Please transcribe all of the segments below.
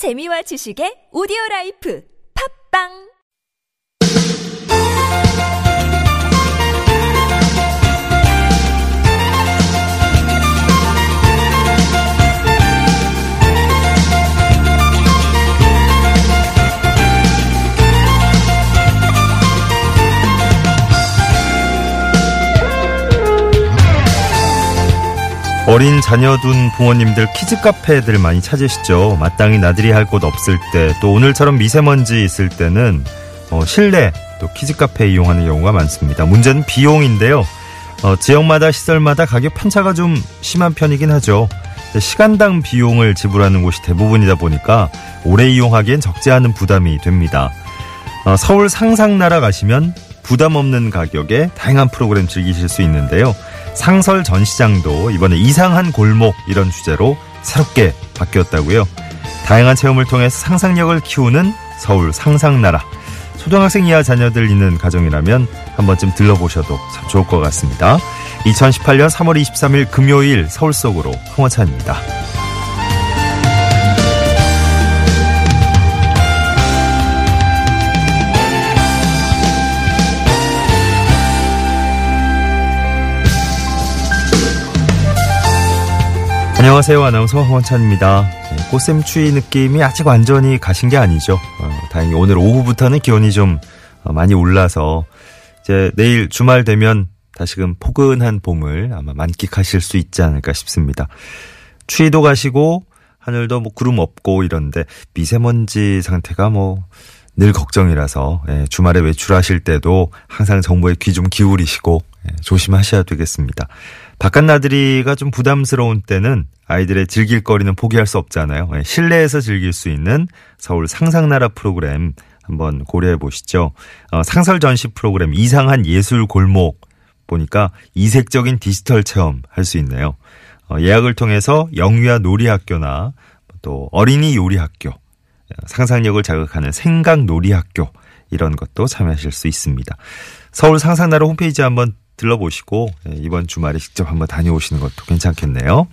재미와 지식의 오디오 라이프. 팝빵 어린 자녀 둔 부모님들 키즈 카페들 많이 찾으시죠. 마땅히 나들이 할 곳 없을 때, 또 오늘처럼 미세먼지 있을 때는 어, 실내 또 키즈 카페 이용하는 경우가 많습니다. 문제는 비용인데요. 어, 지역마다 시설마다 가격 편차가 좀 심한 편이긴 하죠. 시간당 비용을 지불하는 곳이 대부분이다 보니까 오래 이용하기엔 적지 않은 부담이 됩니다. 어, 서울 상상나라 가시면 부담 없는 가격에 다양한 프로그램 즐기실 수 있는데요. 상설 전시장도 이번에 이상한 골목 이런 주제로 새롭게 바뀌었다고요. 다양한 체험을 통해서 상상력을 키우는 서울 상상나라. 초등학생 이하 자녀들 있는 가정이라면 한 번쯤 들러보셔도 참 좋을 것 같습니다. 2018년 3월 23일 금요일 서울 속으로 홍원찬입니다. 안녕하세요. 아나운서 황원찬입니다. 네, 꽃샘추위 느낌이 아직 완전히 가신 게 아니죠. 어, 다행히 오늘 오후부터는 기온이 좀 어, 많이 올라서 이제 내일 주말 되면 다시금 포근한 봄을 아마 만끽하실 수 있지 않을까 싶습니다. 추위도 가시고 하늘도 뭐 구름 없고 이런데 미세먼지 상태가 뭐 늘 걱정이라서 예, 주말에 외출하실 때도 항상 정보에 귀 좀 기울이시고 예, 조심하셔야 되겠습니다. 바깥 나들이가 좀 부담스러운 때는 아이들의 즐길 거리는 포기할 수 없잖아요. 예, 실내에서 즐길 수 있는 서울 상상나라 프로그램 한번 고려해 보시죠. 어, 상설 전시 프로그램 이상한 예술 골목 보니까 이색적인 디지털 체험 할 수 있네요. 어, 예약을 통해서 영유아 놀이학교나 또 어린이 요리학교, 상상력을 자극하는 생각 놀이학교 이런 것도 참여하실 수 있습니다. 서울 상상나라 홈페이지 한번 들러보시고 예, 이번 주말에 직접 한번 다녀오시는 것도 괜찮겠네요.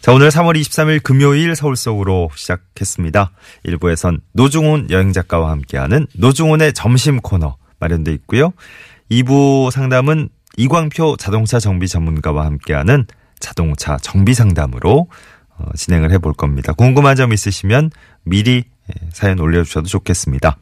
자, 오늘 3월 23일 금요일 서울 속으로 시작했습니다. 1부에선 노중훈 여행 작가와 함께하는 노중훈의 점심 코너 마련돼 있고요. 2부 상담은 이광표 자동차 정비 전문가와 함께하는 자동차 정비 상담으로 어, 진행을 해볼 겁니다. 궁금한 점 있으시면 미리 예, 사연 올려주셔도 좋겠습니다.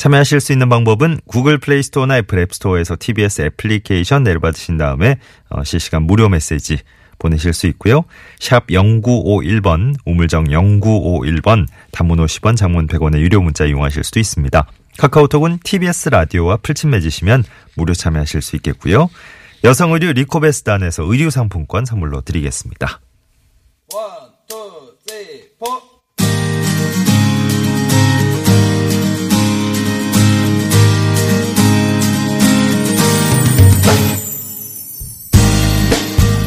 참여하실 수 있는 방법은 구글 플레이 스토어나 애플 앱 스토어에서 TBS 애플리케이션 내려받으신 다음에 어, 실시간 무료 메시지 보내실 수 있고요. 샵 0951번, 우물정 0951번, 단문 50원, 장문 100원의 유료 문자 이용하실 수도 있습니다. 카카오톡은 TBS 라디오와 풀친 맺으시면 무료 참여하실 수 있겠고요. 여성 의류 리코베스단에서 의류 상품권 선물로 드리겠습니다. 원,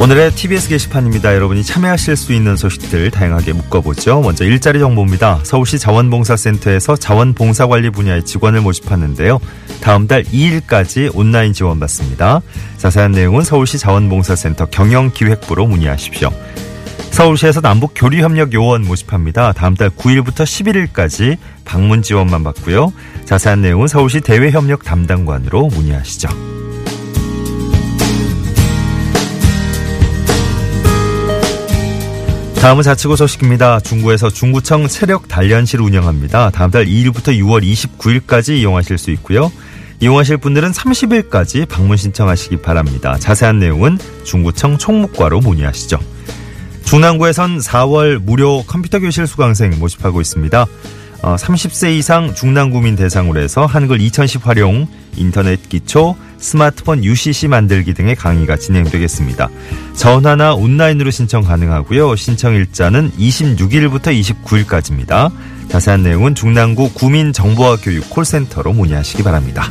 오늘의 TBS 게시판입니다. 여러분이 참여하실 수 있는 소식들 다양하게 묶어보죠. 먼저 일자리 정보입니다. 서울시 자원봉사센터에서 자원봉사관리 분야의 직원을 모집하는데요. 다음 달 2일까지 온라인 지원받습니다. 자세한 내용은 서울시 자원봉사센터 경영기획부로 문의하십시오. 서울시에서 남북 교류협력 요원 모집합니다. 다음 달 9일부터 11일까지 방문 지원만 받고요. 자세한 내용은 서울시 대외협력 담당관으로 문의하시죠. 다음은 자치구 소식입니다. 중구에서 중구청 체력 단련실 운영합니다. 다음 달 2일부터 6월 29일까지 이용하실 수 있고요. 이용하실 분들은 30일까지 방문 신청하시기 바랍니다. 자세한 내용은 중구청 총무과로 문의하시죠. 중남구에선 4월 무료 컴퓨터 교실 수강생 모집하고 있습니다. 어, 30세 이상 중남구민 대상으로 해서 한글 2010 활용, 인터넷 기초, 스마트폰 UCC 만들기 등의 강의가 진행되겠습니다. 전화나 온라인으로 신청 가능하고요. 신청 일자는 26일부터 29일까지입니다. 자세한 내용은 중남구 구민정보화 교육 콜센터로 문의하시기 바랍니다.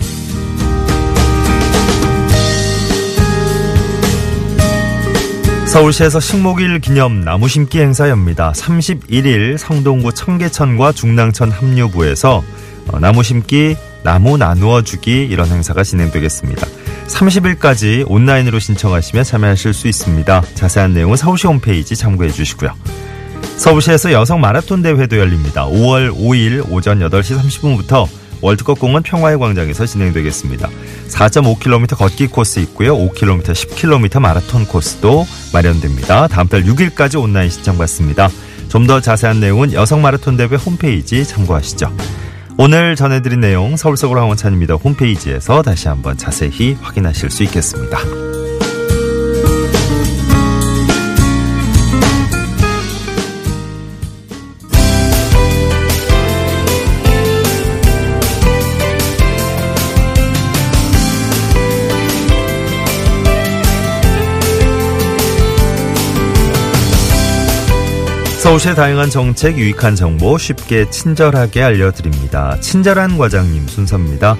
서울시에서 식목일 기념 나무 심기 행사 엽니다. 31일 성동구 청계천과 중랑천 합류부에서 어, 나무 심기, 나무 나누어 주기 이런 행사가 진행되겠습니다. 30일까지 온라인으로 신청하시면 참여하실 수 있습니다. 자세한 내용은 서울시 홈페이지 참고해 주시고요. 서울시에서 여성 마라톤 대회도 열립니다. 5월 5일 오전 8시 30분부터 월드컵 공원 평화의 광장에서 진행되겠습니다. 4.5km 걷기 코스 있고요. 5km, 10km 마라톤 코스도 마련됩니다. 다음 달 6일까지 온라인 신청 받습니다. 좀 더 자세한 내용은 여성 마라톤 대회 홈페이지 참고하시죠. 오늘 전해드린 내용 서울 서울 황원찬입니다. 홈페이지에서 다시 한번 자세히 확인하실 수 있겠습니다. 서울시의 다양한 정책, 유익한 정보 쉽게 친절하게 알려드립니다. 친절한 과장님 순서입니다.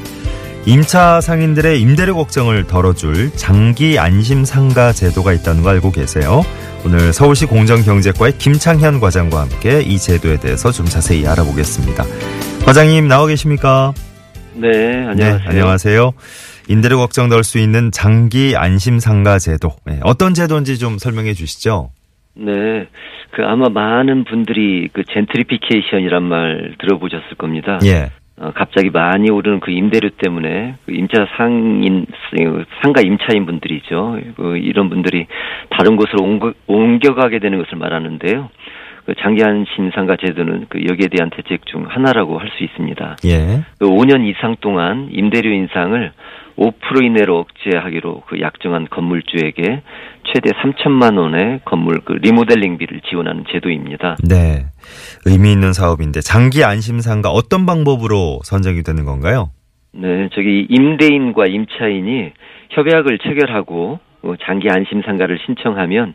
임차 상인들의 임대료 걱정을 덜어줄 장기 안심 상가 제도가 있다는 거 알고 계세요? 오늘 서울시 공정경제과의 김창현 과장과 함께 이 제도에 대해서 좀 자세히 알아보겠습니다. 과장님 나와 계십니까? 네, 안녕하세요. 네, 안녕하세요. 임대료 걱정 덜 수 있는 장기 안심 상가 제도. 네, 어떤 제도인지 좀 설명해 주시죠. 네, 그 아마 많은 분들이 그 젠트리피케이션이란 말 들어보셨을 겁니다. 예. 어, 갑자기 많이 오르는 그 임대료 때문에 그 임차 상인 상가 임차인 분들이죠. 그 이런 분들이 다른 곳으로 옮겨, 옮겨가게 되는 것을 말하는데요. 그 장기한 신상가 제도는 그 여기에 대한 대책 중 하나라고 할 수 있습니다. 예. 그 5년 이상 동안 임대료 인상을 5% 이내로 억제하기로 그 약정한 건물주에게 최대 3천만 원의 건물 그 리모델링비를 지원하는 제도입니다. 네. 의미 있는 사업인데 장기 안심상가 어떤 방법으로 선정이 되는 건가요? 네, 저기 임대인과 임차인이 협약을 체결하고 어, 장기 안심상가를 신청하면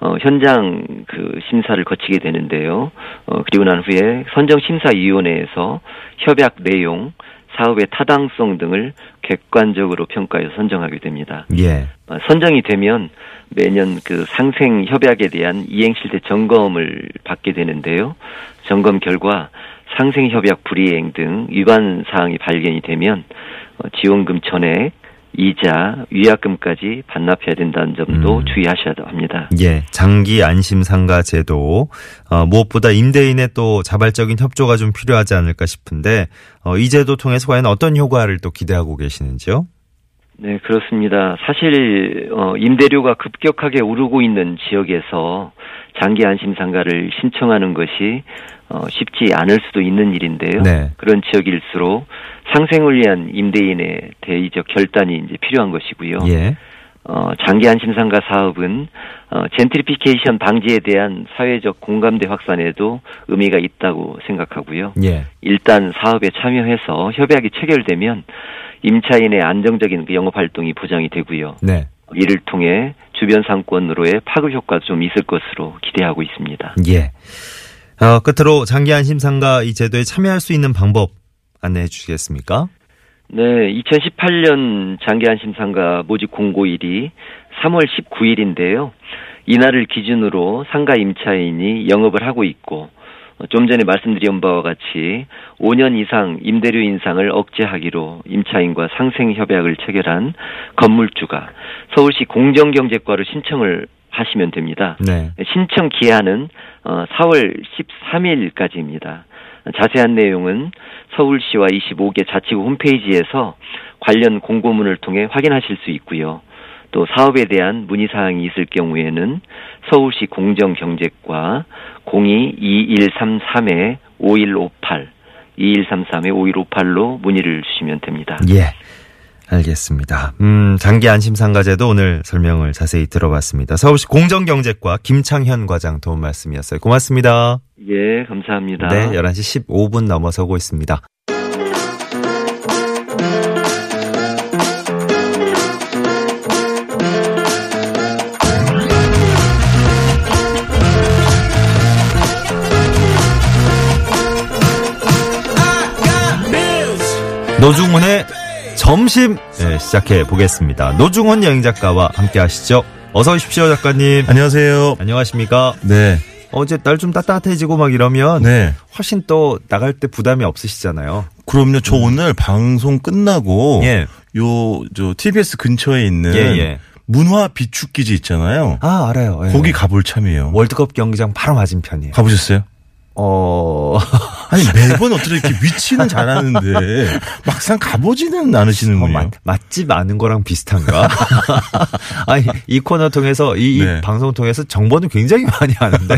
어, 현장 그 심사를 거치게 되는데요. 어, 그리고 난 후에 선정심사위원회에서 협약 내용, 사업의 타당성 등을 객관적으로 평가해서 선정하게 됩니다. 예. 어, 선정이 되면 매년 그 상생 협약에 대한 이행 실태 점검을 받게 되는데요. 점검 결과 상생 협약 불이행 등 위반 사항이 발견이 되면 어, 지원금 전액 이자, 위약금까지 반납해야 된다는 점도 음. 주의하셔야 합니다. 예. 장기 안심 상가 제도. 어, 무엇보다 임대인의 또 자발적인 협조가 좀 필요하지 않을까 싶은데 어, 이 제도 통해서 과연 어떤 효과를 또 기대하고 계시는지요? 네, 그렇습니다. 사실 어, 임대료가 급격하게 오르고 있는 지역에서 장기 안심 상가를 신청하는 것이 어, 쉽지 않을 수도 있는 일인데요. 네. 그런 지역일수록 상생을 위한 임대인의 대의적 결단이 이제 필요한 것이고요. 예. 어, 장기 안심 상가 사업은 어, 젠트리피케이션 방지에 대한 사회적 공감대 확산에도 의미가 있다고 생각하고요. 예. 일단 사업에 참여해서 협약이 체결되면 임차인의 안정적인 그 영업 활동이 보장이 되고요. 네. 이를 통해 주변 상권으로의 파급 효과도 좀 있을 것으로 기대하고 있습니다. 예. 어, 끝으로 장기 안심 상가 이 제도에 참여할 수 있는 방법 안내해 주시겠습니까? 네, 2018년 장기안심상가 모집 공고 일이 3월 19일인데요. 이날을 기준으로 상가 임차인이 영업을 하고 있고 어, 좀 전에 말씀드린 바와 같이 5년 이상 임대료 인상을 억제하기로 임차인과 상생 협약을 체결한 건물주가 서울시 공정경제과로 신청을 하시면 됩니다. 네. 신청 기한은 어, 4월 13일까지입니다. 자세한 내용은 서울시와 25개 자치구 홈페이지에서 관련 공고문을 통해 확인하실 수 있고요. 또 사업에 대한 문의 사항이 있을 경우에는 서울시 공정경제과 022133에 5158 2133에 5158로 문의를 주시면 됩니다. 예. 알겠습니다. 음, 장기 안심 상가제도 오늘 설명을 자세히 들어봤습니다. 서울시 공정경제과 김창현 과장 도움 말씀이었어요. 고맙습니다. 예, 감사합니다. 네, 11시 15분 넘어서고 있습니다. 노중훈의 점심 네, 시작해 보겠습니다. 노중훈 여행 작가와 함께 하시죠. 어서 오십시오, 작가님. 안녕하세요. 안녕하십니까? 네. 어제 날 좀 따뜻해지고 막 이러면 네. 훨씬 또 나갈 때 부담이 없으시잖아요. 그럼요. 저 오늘 방송 끝나고 예. 요저 TBS 근처에 있는 예, 예. 문화 비축기지 있잖아요. 아, 알아요. 예. 거기 가볼 참이에요. 월드컵 경기장 바로 맞은편이에요. 가보셨어요? 어, 아니 매번 어떻게 이렇게 위치는 잘하는데 막상 가보지는 않으시는군요. 어, 맛, 맛집 아는 거랑 비슷한가? 아니, 이 코너 통해서, 이, 이 네. 방송 통해서 정보는 굉장히 많이 아는데,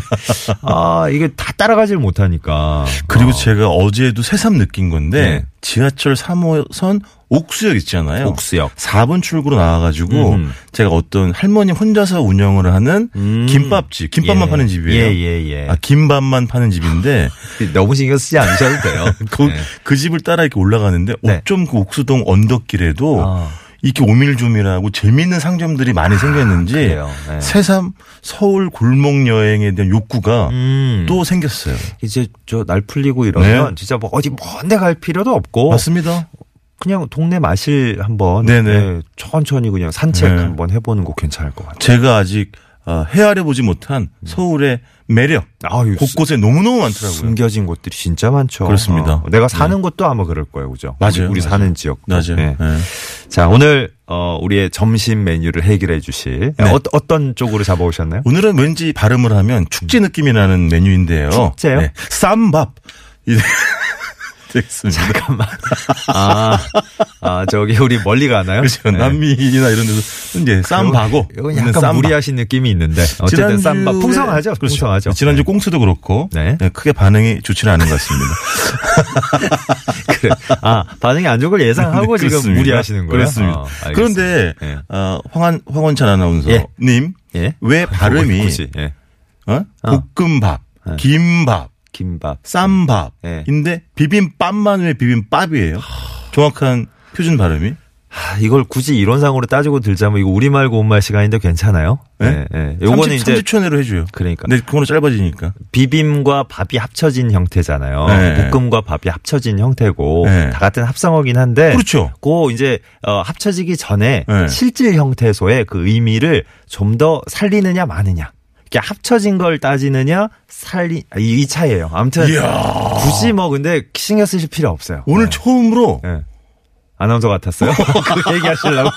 아, 이게 다 따라가질 못하니까. 그리고 어, 제가 어제도 새삼 느낀 건데 네. 지하철 3호선 옥수역 있잖아요. 옥수역. 4번 출구로 나와가지고 음. 제가 어떤 할머니 혼자서 운영을 하는 음. 김밥집, 김밥만 예. 파는 집이에요. 예, 예, 예. 아, 김밥만 파는 집인데 너무 신경 쓰지 않으셔도 돼요. 그, 네. 그 집을 따라 이렇게 올라가는데 네. 어쩜 그 옥수동 언덕길에도 아. 이렇게 오밀조밀하고 재미있는 상점들이 많이 생겼는지 그래요. 네. 새삼 서울 골목 여행에 대한 욕구가 음. 또 생겼어요. 이제 저 날 풀리고 이러면 네. 진짜 뭐 어디 먼데 갈 필요도 없고 맞습니다. 그냥 동네 마실 한번. 네, 천천히 그냥 산책 네. 한번 해보는 거 괜찮을 것 같아요. 제가 아직 어, 헤아려 보지 못한 서울의 매력 아유, 곳곳에 너무너무 많더라고요. 숨겨진 곳들이 진짜 많죠. 그렇습니다. 어, 내가 사는 곳도 아마 그럴 거예요, 그죠? 맞아요, 우리, 맞아요. 사는 지역. 맞아요. 네. 네. 자, 오늘 어, 우리의 점심 메뉴를 해결해 주실 네. 어, 어떤 쪽으로 잡아오셨나요? 오늘은 왠지 발음을 하면 축제 느낌이 나는 메뉴인데요. 축제요? 네. 쌈밥. 이- 되겠습니다. 잠깐만. 아, 아, 저기 우리 멀리 가나요? 그렇죠. 네. 남미나 이런 데서 이제 쌈바고 약간 쌈밥. 무리하신 느낌이 있는데 어쨌든 쌈밥 풍성하죠. 그렇죠. 풍성하죠. 지난주 꽁수도 그렇고 네. 네, 크게 반응이 좋지는 않은 것 같습니다. 그래. 아 반응이 안 좋은 걸 예상하고 지금 그렇습니다. 무리하시는 거예요. 그렇습니다. 어. 그런데 예. 어, 황한 황원찬 아나운서님 예. 왜 발음이 굳이, 예. 어? 어. 볶음밥, 네. 김밥, 김밥. 쌈밥인데 비빔밥만 왜 비빔밥이에요? 정확한 표준 발음이? 아, 이걸 굳이 이론상으로 따지고 들자면 이거 우리 말 고운말 시간인데 괜찮아요? 네? 네. 요거는 30, 이제 30초 내로 해줘요. 그러니까 근데 그거로 짧아지니까. 비빔과 밥이 합쳐진 형태잖아요. 네. 볶음과 밥이 합쳐진 형태고 네. 다 같은 합성어긴 한데 그렇죠. 그 이제 어, 합쳐지기 전에 네. 실질 형태소의 그 의미를 좀 더 살리느냐 마느냐. 이게 합쳐진 걸 따지느냐 살리 아, 이, 이 차이예요. 아무튼 이야. 굳이 뭐 근데 신경 쓰실 필요 없어요. 오늘 네. 처음으로 네. 아나운서 같았어요? 그 얘기하시려고?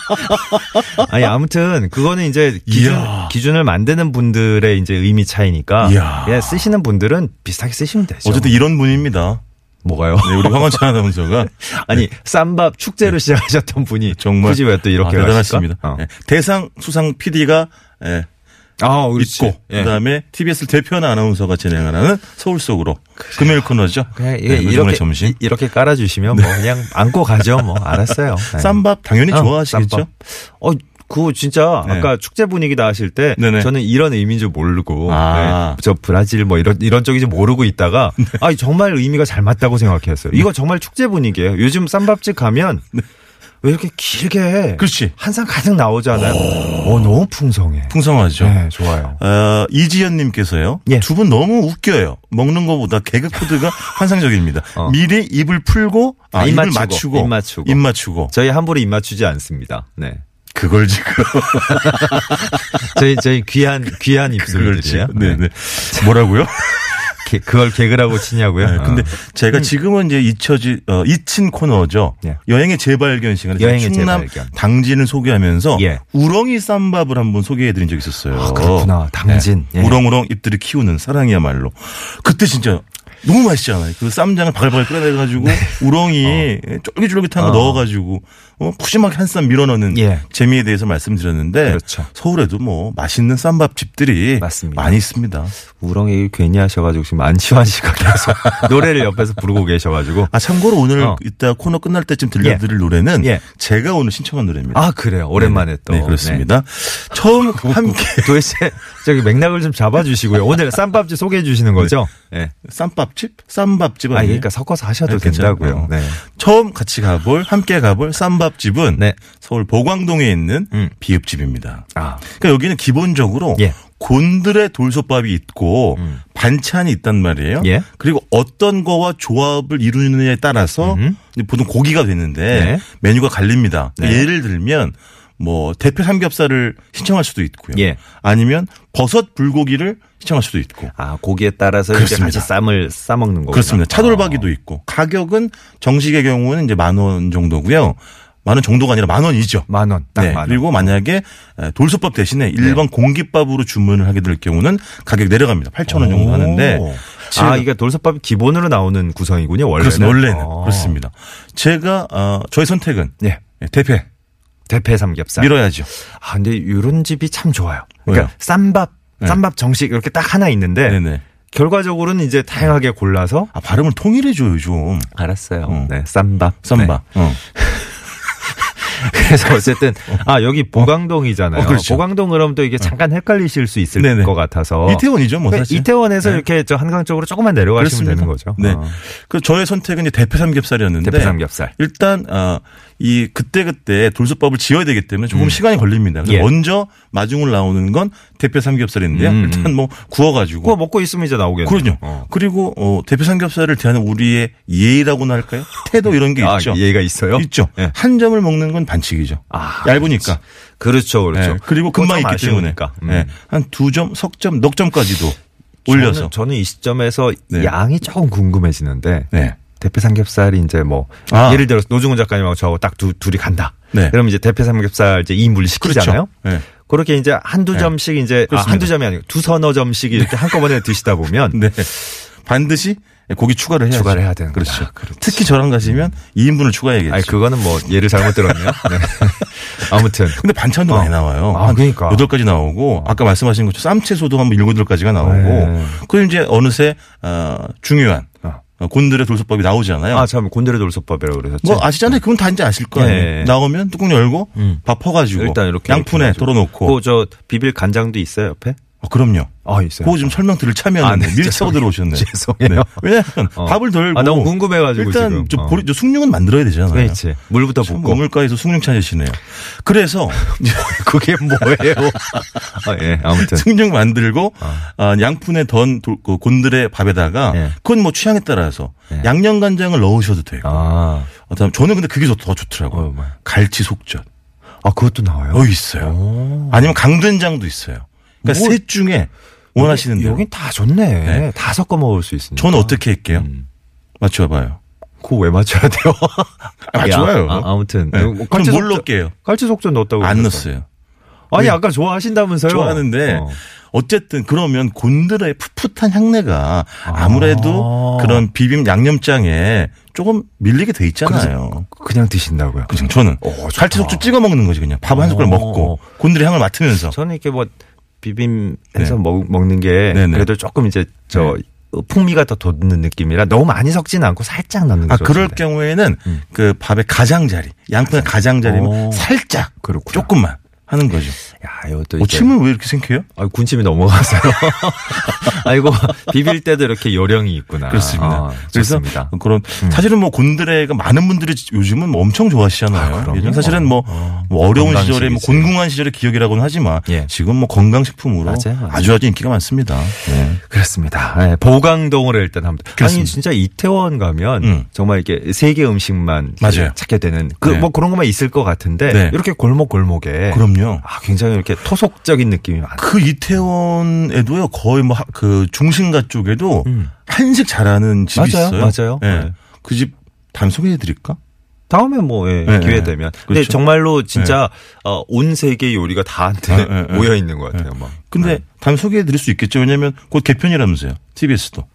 아니, 아무튼, 그거는 이제 기준, 이야. 기준을 만드는 분들의 이제 의미 차이니까. 그냥 쓰시는 분들은 비슷하게 쓰시면 되죠. 어쨌든 이런 분입니다. 뭐가요? 네, 우리 황원찬 아나운서가 아니, 쌈밥 축제로 시작하셨던 분이. 정말 굳이 왜 또 이렇게 아? 대단하십니다. 어. 네, 대상 수상 PD가 아, 그렇지. 있고 예. 그다음에 TBS 대표하는 아나운서가 진행하는 서울 속으로 금요일 코너죠. 그냥 네, 이게 노동의 이렇게, 점심. 이- 이렇게 깔아 주시면 뭐 그냥 안고 가죠. 뭐, 알았어요. 네. 쌈밥 당연히 어, 좋아하시겠죠? 쌈밥. 어, 그거 진짜 네. 아까 축제 분위기다 하실 때 네네. 저는 이런 의미인 줄 모르고 아. 네, 저 브라질 뭐 이런 이런 쪽인지 모르고 있다가 네. 아 정말 의미가 잘 맞다고 생각했어요. 이거 정말 축제 분위기예요. 요즘 쌈밥집 가면 왜 이렇게 길게 네. 그렇지. 한상 가득 나오잖아요. 어 너무 풍성해. 풍성하죠. 네, 좋아요. 어, 이지연 님께서요. 예. 두 분 너무 웃겨요. 먹는 것보다 개그 코드가 환상적입니다. 어. 미리 입을 풀고 아, 입 입을 맞추고, 입 맞추고. 입 맞추고. 저희 함부로 입 맞추지 않습니다. 네. 그걸 지금 저희 저희 귀한 귀한 그걸 입술들이에요. 지금 네네 뭐라고요? 개- 그걸 개그라고 치냐고요? 네, 근데 어. 제가 지금은 이제 잊혀지 어, 잊힌 코너죠. 예. 여행의 재발견 시간에 여행의 충남 재발견. 당진을 소개하면서 예. 우렁이 쌈밥을 한번 소개해드린 적이 있었어요. 아, 그렇구나. 당진. 네. 예. 우렁우렁 입들이 키우는 사랑이야말로. 그때 진짜 너무 맛있잖아요. 그 쌈장을 바글바글 끓여내가지고 우렁이 쫄깃쫄깃한 거 어. 넣어가지고 어, 푸짐하게 한 쌈 밀어넣는 예. 재미에 대해서 말씀드렸는데 그렇죠. 서울에도 뭐 맛있는 쌈밥 집들이 맞습니다. 많이 있습니다. 우렁이 괜히 하셔가지고 지금 안치환 씨가 계속 노래를 옆에서 부르고 계셔가지고. 아 참고로 오늘 어. 이따 코너 끝날 때쯤 들려드릴 노래는 예. 제가 오늘 신청한 노래입니다. 아 그래요. 오랜만에 또. 네 그렇습니다. 처음 함께 네. 도대체 저기 맥락을 좀 잡아주시고요. 오늘 쌈밥집 소개해 주시는 거죠? 네. 쌈밥 집, 쌈밥집 아 아니에요? 그러니까 섞어서 하셔도 네, 괜찮아요. 된다고요. 어. 네. 처음 같이 가볼 함께 가볼 쌈밥집은 네. 서울 보광동에 있는 음. 비읍집입니다. 아 그러니까 여기는 기본적으로 예. 곤드레 돌솥밥이 있고 음. 반찬이 있단 말이에요. 예. 그리고 어떤 거와 조합을 이루느냐에 따라서 음. 보통 고기가 되는데 네. 메뉴가 갈립니다. 네. 예를 들면 뭐 대표 삼겹살을 신청할 수도 있고요. 예. 아니면 버섯 불고기를 신청할 수도 있고. 아, 고기에 따라서 그렇습니다. 같이 쌈을 싸 먹는 거구나. 그렇습니다. 차돌박이도 어. 있고 가격은 정식의 경우는 이제 만 원 정도고요. 만원 정도가 아니라 만 원이죠. 만 원, 딱 네. 만 원. 그리고 만약에 에, 돌솥밥 대신에 일반 공깃밥으로 주문을 하게 될 경우는 가격 내려갑니다. 8천 원 정도 하는데 아, 이게 돌솥밥이 기본으로 나오는 구성이군요, 원래는. 그렇습니다. 원래는 어. 그렇습니다. 제가 어, 저의 선택은 예. 예, 대패 대패 삼겹살. 밀어야죠. 아, 근데 이런 집이 참 좋아요. 그러니까 왜요? 쌈밥, 네. 쌈밥 정식 이렇게 딱 하나 있는데 네네. 결과적으로는 이제 다양하게 골라서 아 발음을 통일해줘요 좀. 알았어요. 어. 네, 쌈밥. 쌈바. 네. 어. 그래서 어쨌든 아 여기 보강동이잖아요. 어, 그렇죠. 보강동 그럼 또 이게 잠깐 헷갈리실 수 있을 네네. 것 같아서 이태원이죠, 뭐 네, 사실. 이태원에서 네. 이렇게 저 한강 쪽으로 조금만 내려가시면 그렇습니다. 되는 거죠. 네. 어. 그 저의 선택은 이제 대패 삼겹살이었는데 대패 삼겹살. 일단 어 이 그때 그때 돌솥밥을 지어야 되기 때문에 조금 시간이 걸립니다. 예. 먼저 마중을 나오는 건 대패 삼겹살인데요. 음, 일단 뭐 구워가지고 그거 먹고 있으면 이제 나오겠네요. 그럼요. 어. 그리고 어, 대패 삼겹살을 대하는 우리의 예의라고나 할까요? 태도 이런 게 아, 있죠. 예의가 있어요? 있죠. 예. 한 점을 먹는 건 반칙이죠. 아, 얇으니까. 그렇죠, 그렇죠. 예, 그리고 금방 있기 때문에 아쉬우니까. 음. 예, 한두 점, 석 점, 넉 점까지도 올려서 저는, 저는 이 시점에서 네. 양이 조금 궁금해지는데 네. 대패 삼겹살이 이제 뭐 아. 예를 들어서 노중훈 작가님하고 저하고 딱 두, 둘이 간다. 네. 그럼 이제 대패 삼겹살 이제 2인분을 시키잖아요. 그렇죠. 네. 그렇게 이제 한두 네. 점씩 이제 아. 한두 점이 아니고 두 서너 점씩 이렇게 한꺼번에 드시다 보면 네. 반드시 고기 추가를 해야죠. 추가를 해야 되는 그렇죠. 특히 저랑 가시면 2인분을 추가해야겠죠. 아니 그거는 뭐 예를 잘못 들었네요. 네. 아무튼 근데 반찬도 어. 많이 나와요. 아, 한 그러니까. 8가지 나오고 아까 말씀하신 것처럼 쌈채소도 한 7, 8가지가 나오고 네. 그리고 이제 어느새 어, 중요한 어. 어, 곤드레 돌솥밥이 나오잖아요. 아 참 곤드레 돌솥밥이라고 그러셨죠. 뭐 아시잖아요. 그건 다 이제 아실 거 아니에요. 네. 나오면 뚜껑 열고 음. 밥 퍼가지고 일단 이렇게 양푼에 이렇게 해가지고. 덜어놓고. 그 저 비빌 간장도 있어요 옆에? 어, 그럼요. 아 있어요. 그거 좀 설명 드릴 참여는 아, 네. 죄송해요. 들어오셨네. 죄송해요. 왜냐하면 어. 밥을 덜고 아 너무 궁금해가지고 일단 지금. 저 어. 보리, 저 숭늉은 만들어야 되잖아요. 그렇지. 물부터 참 붓고. 우물가에서 숭늉 찾으시네요. 그래서 그게 뭐예요? 아, 예, 아무튼. 숭늉 만들고 아, 양푼에 던 돌- 그 곤드레 밥에다가 예. 그건 뭐 취향에 따라서 예. 양념 간장을 넣으셔도 돼요. 아, 어, 다음 저는 근데 그게 더, 더 좋더라고요. 어, 뭐야. 갈치 속젓. 아 그것도 나와요? 어 있어요. 오. 아니면 강된장도 있어요. 그러니까 뭐- 셋 중에 원하시는 대로. 여긴 다 좋네. 네. 다 섞어 먹을 수 있으니까. 저는 어떻게 할게요? 음. 맞춰봐요. 그거 왜 맞춰야 돼요? 아, 맞춰요. 아, 무튼 네. 그럼 뭘 넣을게요? 칼치 속전 넣었다고. 안 그러셨어요. 넣었어요. 아니 왜? 아까 좋아하신다면서요? 좋아하는데 어. 어쨌든 그러면 곤드레의 풋풋한 향내가 아무래도 아. 그런 비빔 양념장에 조금 밀리게 돼 있잖아요. 그냥 드신다고요? 그죠? 저는 오. 칼치 속주 찍어 먹는 거지 그냥 밥 한 숟갈 오. 먹고 곤드레 향을 맡으면서 저는 이렇게 뭐 비빔해서 네. 먹, 먹는 게 네네. 그래도 조금 이제 저 풍미가 더 돋는 느낌이라 너무 많이 섞지는 않고 살짝 넣는 게아 그럴. 경우에는 음. 그 밥의 가장자리 양푼의 가장자리면 오. 살짝 그렇구나. 조금만 하는 거죠. 야, 이것도 어, 침을 왜 이렇게 생겨요? 아, 군침이 넘어가서요. 아이고 비빌 때도 이렇게 요령이 있구나. 그렇습니다. 아, 그래서 좋습니다. 그런 사실은 뭐 곤드레가 많은 분들이 요즘은 뭐 엄청 좋아하시잖아요. 아, 사실은 뭐, 어. 뭐 어려운. 시절에 뭐 곤궁한 시절의 기억이라고는 하지만 예. 지금 뭐 건강식품으로 맞아요. 아주 아주 인기가 많습니다. 네. 그렇습니다. 네, 보강동으로 일단 한번. 아니 그렇습니다. 진짜 이태원 가면 음. 정말 이렇게 세계 음식만 맞아요. 찾게 되는 그 네. 뭐 그런 것만 있을 것 같은데 네. 이렇게 골목 골목에 그럼 요. 아 굉장히 이렇게 토속적인 느낌이 많아요. 그 이태원에도요 거의 뭐 그 중심가 쪽에도 음. 한식 잘하는 집이 맞아요, 있어요. 맞아요. 네. 그집 다음 소개해 드릴까? 다음에 뭐 예, 네, 기회 네. 되면. 근데 그렇죠. 정말로 진짜 어, 온 세계 요리가 다 한테 아, 네, 네. 모여 있는 것 같아요. 막. 근데 네. 다음 소개해 드릴 수 있겠죠. 왜냐면 곧 개편이라면서요. TBS도.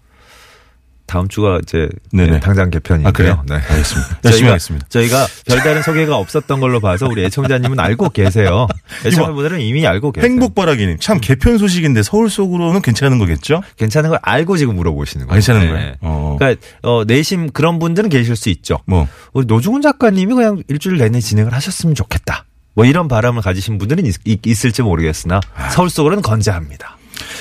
다음 주가 이제 네네. 네, 당장 개편인데요. 아, 그래요? 네. 알겠습니다. 열심히 저희가, 하겠습니다. 저희가 별다른 소개가 없었던 걸로 봐서 우리 애청자님은 알고 계세요. 애청자분들은 이미 알고 계세요. 행복바라기님 참 개편 소식인데 서울 속으로는 괜찮은 거겠죠? 괜찮은 걸 알고 지금 물어보시는 거예요. 괜찮은 거예요? 어. 그러니까 어, 내심 그런 분들은 계실 수 있죠. 뭐 우리 노중훈 작가님이 그냥 일주일 내내 진행을 하셨으면 좋겠다. 뭐 이런 바람을 가지신 분들은 있, 을지 모르겠으나 아. 서울 속으로는 건재합니다.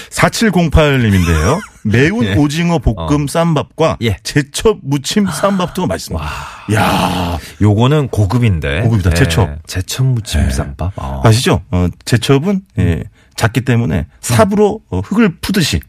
4708님인데요. 매운 예. 오징어 볶음 어. 쌈밥과 예. 제첩 무침 쌈밥도 맛있습니다. 야 요거는 고급인데. 고급이다. 제첩. 제첩 무침 네. 쌈밥. 아. 아시죠? 어, 제첩은 예, 작기 때문에 삽으로 어, 흙을 푸듯이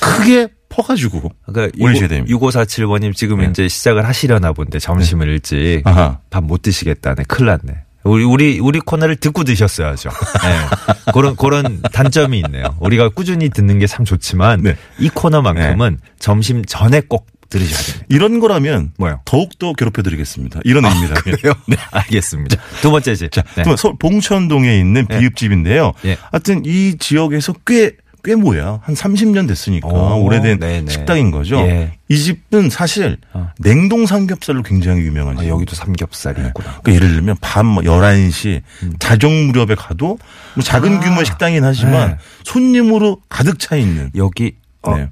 크게 퍼가지고 그러니까 올리셔야 됩니다. 6547번님 지금 네. 이제 시작을 하시려나 본데 점심을 일찍. 밥 못 드시겠다네. 큰일 났네. 우리, 우리, 우리 코너를 듣고 드셨어야죠. 네. 그런, 그런 단점이 있네요. 우리가 꾸준히 듣는 게 참 좋지만 네. 이 코너만큼은 점심 전에 꼭 들으셔야 됩니다. 이런 거라면 뭐요? 더욱더 괴롭혀드리겠습니다. 이런 의미라면. 그래요? 네, 알겠습니다. 두 번째 집. 자, 네. 또 서울 봉천동에 있는 네. 비읍집인데요. 예. 하여튼 이 지역에서 꽤, 꽤 뭐야. 한 30년 됐으니까 오, 오래된 네네. 식당인 거죠. 예. 이 집은 사실 어. 냉동 삼겹살로 굉장히 유명한 아, 집. 여기도 삼겹살이 있구나. 그러니까 예를 들면 밤 11시 자정 무렵에 가도 뭐 작은 음. 아, 규모의 식당이긴 하지만 네. 손님으로 가득 차 있는. 여기 어, 네.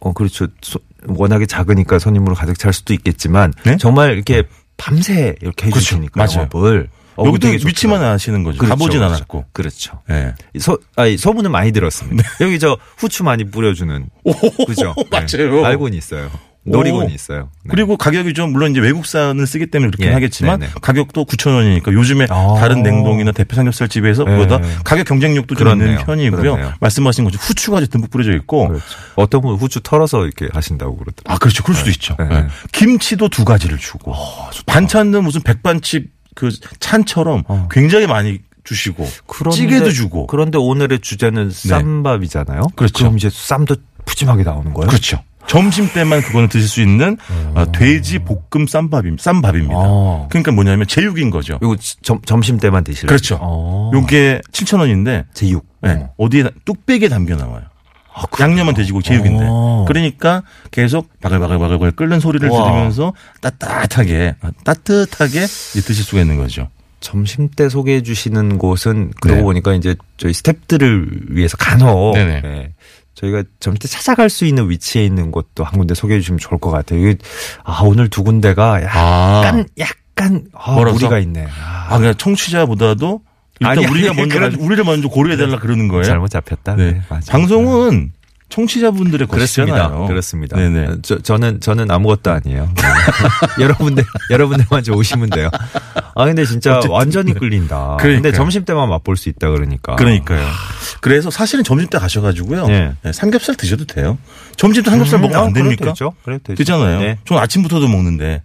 어 그렇죠. 소- 워낙에 작으니까 손님으로 가득 찰 수도 있겠지만 네? 정말 이렇게 밤새 이렇게 그렇죠. 해주시니까 맞아요. 영업을 어, 여기도 되게 좋더라고요. 위치만 아시는 거죠. 그렇죠, 가보진 그렇죠. 않았고. 그렇죠. 예. 소, 아니, 소문은 많이 들었습니다. 여기 저 후추 많이 뿌려주는. 그죠? 네. 맞아요. 알고는 있어요. 오. 있어요. 네. 그리고 가격이 좀 물론 이제 외국산을 쓰기 때문에 그렇긴 예, 하겠지만 네네. 가격도 9천 원이니까 요즘에 아. 다른 냉동이나 대패 삼겹살 집에서 네. 보다 가격 경쟁력도 좀. 있는 편이고요. 그렇네요. 말씀하신 것처럼 후추가 듬뿍 뿌려져 있고 그렇죠. 어떤 분은 후추 털어서 이렇게 하신다고 그러더라고요. 아 그렇죠. 그럴 수도 있죠. 네. 예. 김치도 두 가지를 주고 반찬도 무슨 백반집 그 찬처럼 어. 굉장히 많이 주시고 그런데- 찌개도 주고 그런데 오늘의 주제는 쌈밥이잖아요. 그렇죠. 럼 이제 쌈도 푸짐하게 나오는 거예요? 그렇죠. 점심 때만 그거는 드실 수 있는 아, 돼지 볶음 쌈밥입니다. 쌈밥입니다. 어. 그러니까 뭐냐면 제육인 거죠. 이거 지- 점, 점심 때만 드실래요? 그렇죠. 어. 요게 7천 원인데 제육. 네. 어. 어디에 뚝배기에 담겨 나와요. 양념은 돼지고기 제육인데. 어. 그러니까 계속 바글바글바글 끓는 소리를 와. 들으면서 따뜻하게 아, 따뜻하게 드실 수가 있는 거죠. 점심 때 소개해 주시는 곳은 그러고 네. 보니까 이제 저희 스탭들을 위해서 간혹. 네. 저희가 점심 때 찾아갈 수 있는 위치에 있는 곳도 한 군데 소개해 주시면 좋을 것 같아요. 이게 아 오늘 두 군데가 약간 약간 아? 무리가 있네. 아, 아, 그냥 청취자보다도 일단 아니, 우리가 아니, 먼저 그런- 우리를 먼저 고려해 달라 그러는 거예요. 잘못 잡혔다. 네. 맞아요. 방송은 청취자분들의. 것이잖아요. 그렇습니다. 네네. 저, 저는 저는 아무것도 아니에요. 네. 여러분들 여러분들만 좀 오시면 돼요. 아 근데 진짜 어쨌든. 완전히 끌린다. 그러니까요. 근데 점심 때만 맛볼 수 있다 그러니까. 그러니까요. 그래서 사실은 점심 때 가셔가지고요. 네. 네, 삼겹살 드셔도 돼요. 점심 때 삼겹살 먹으면 안 아, 그래도 됩니까? 되죠. 그래도 되죠. 되잖아요. 네. 전 아침부터도 먹는데.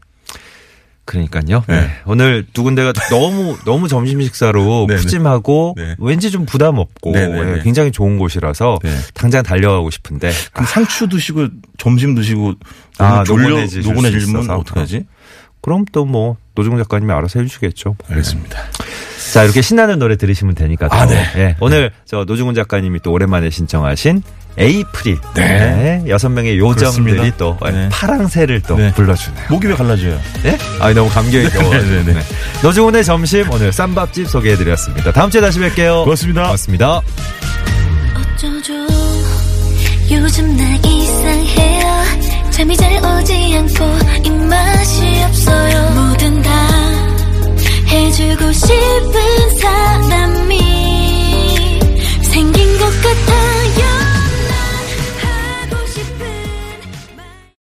그러니까요. 네. 네. 오늘 두 군데가 너무 너무 점심 식사로 네네. 푸짐하고 네. 왠지 좀 부담 없고 네네네. 예, 굉장히 좋은 곳이라서 네. 당장 달려가고 싶은데 그럼 상추 드시고 점심 드시고 아, 수 노곤해지면. 어떡하지? 그럼 또 뭐 노중 작가님이 알아서 해주시겠죠. 알겠습니다. 자 이렇게 신나는 노래 들으시면 되니까 또. 아, 네. 예, 오늘 저 노중훈 작가님이 또 오랜만에 신청하신 에이프릴 네. 네, 여섯 명의 요정들이 그렇습니다. 또 네. 파랑새를 또 네. 불러주네요. 목이 왜 갈라져요? 예? 아 너무 감격이 겨워. 네, 네, 네. 네. 노중훈의 점심 오늘 쌈밥집 소개해드렸습니다. 다음 주에 다시 뵐게요. 고맙습니다. 고맙습니다. 어쩌죠 요즘 나 이상해요 잠이 잘 오지 않고 입맛이 없어요 다 해주고 싶은 사람이 생긴 것 같아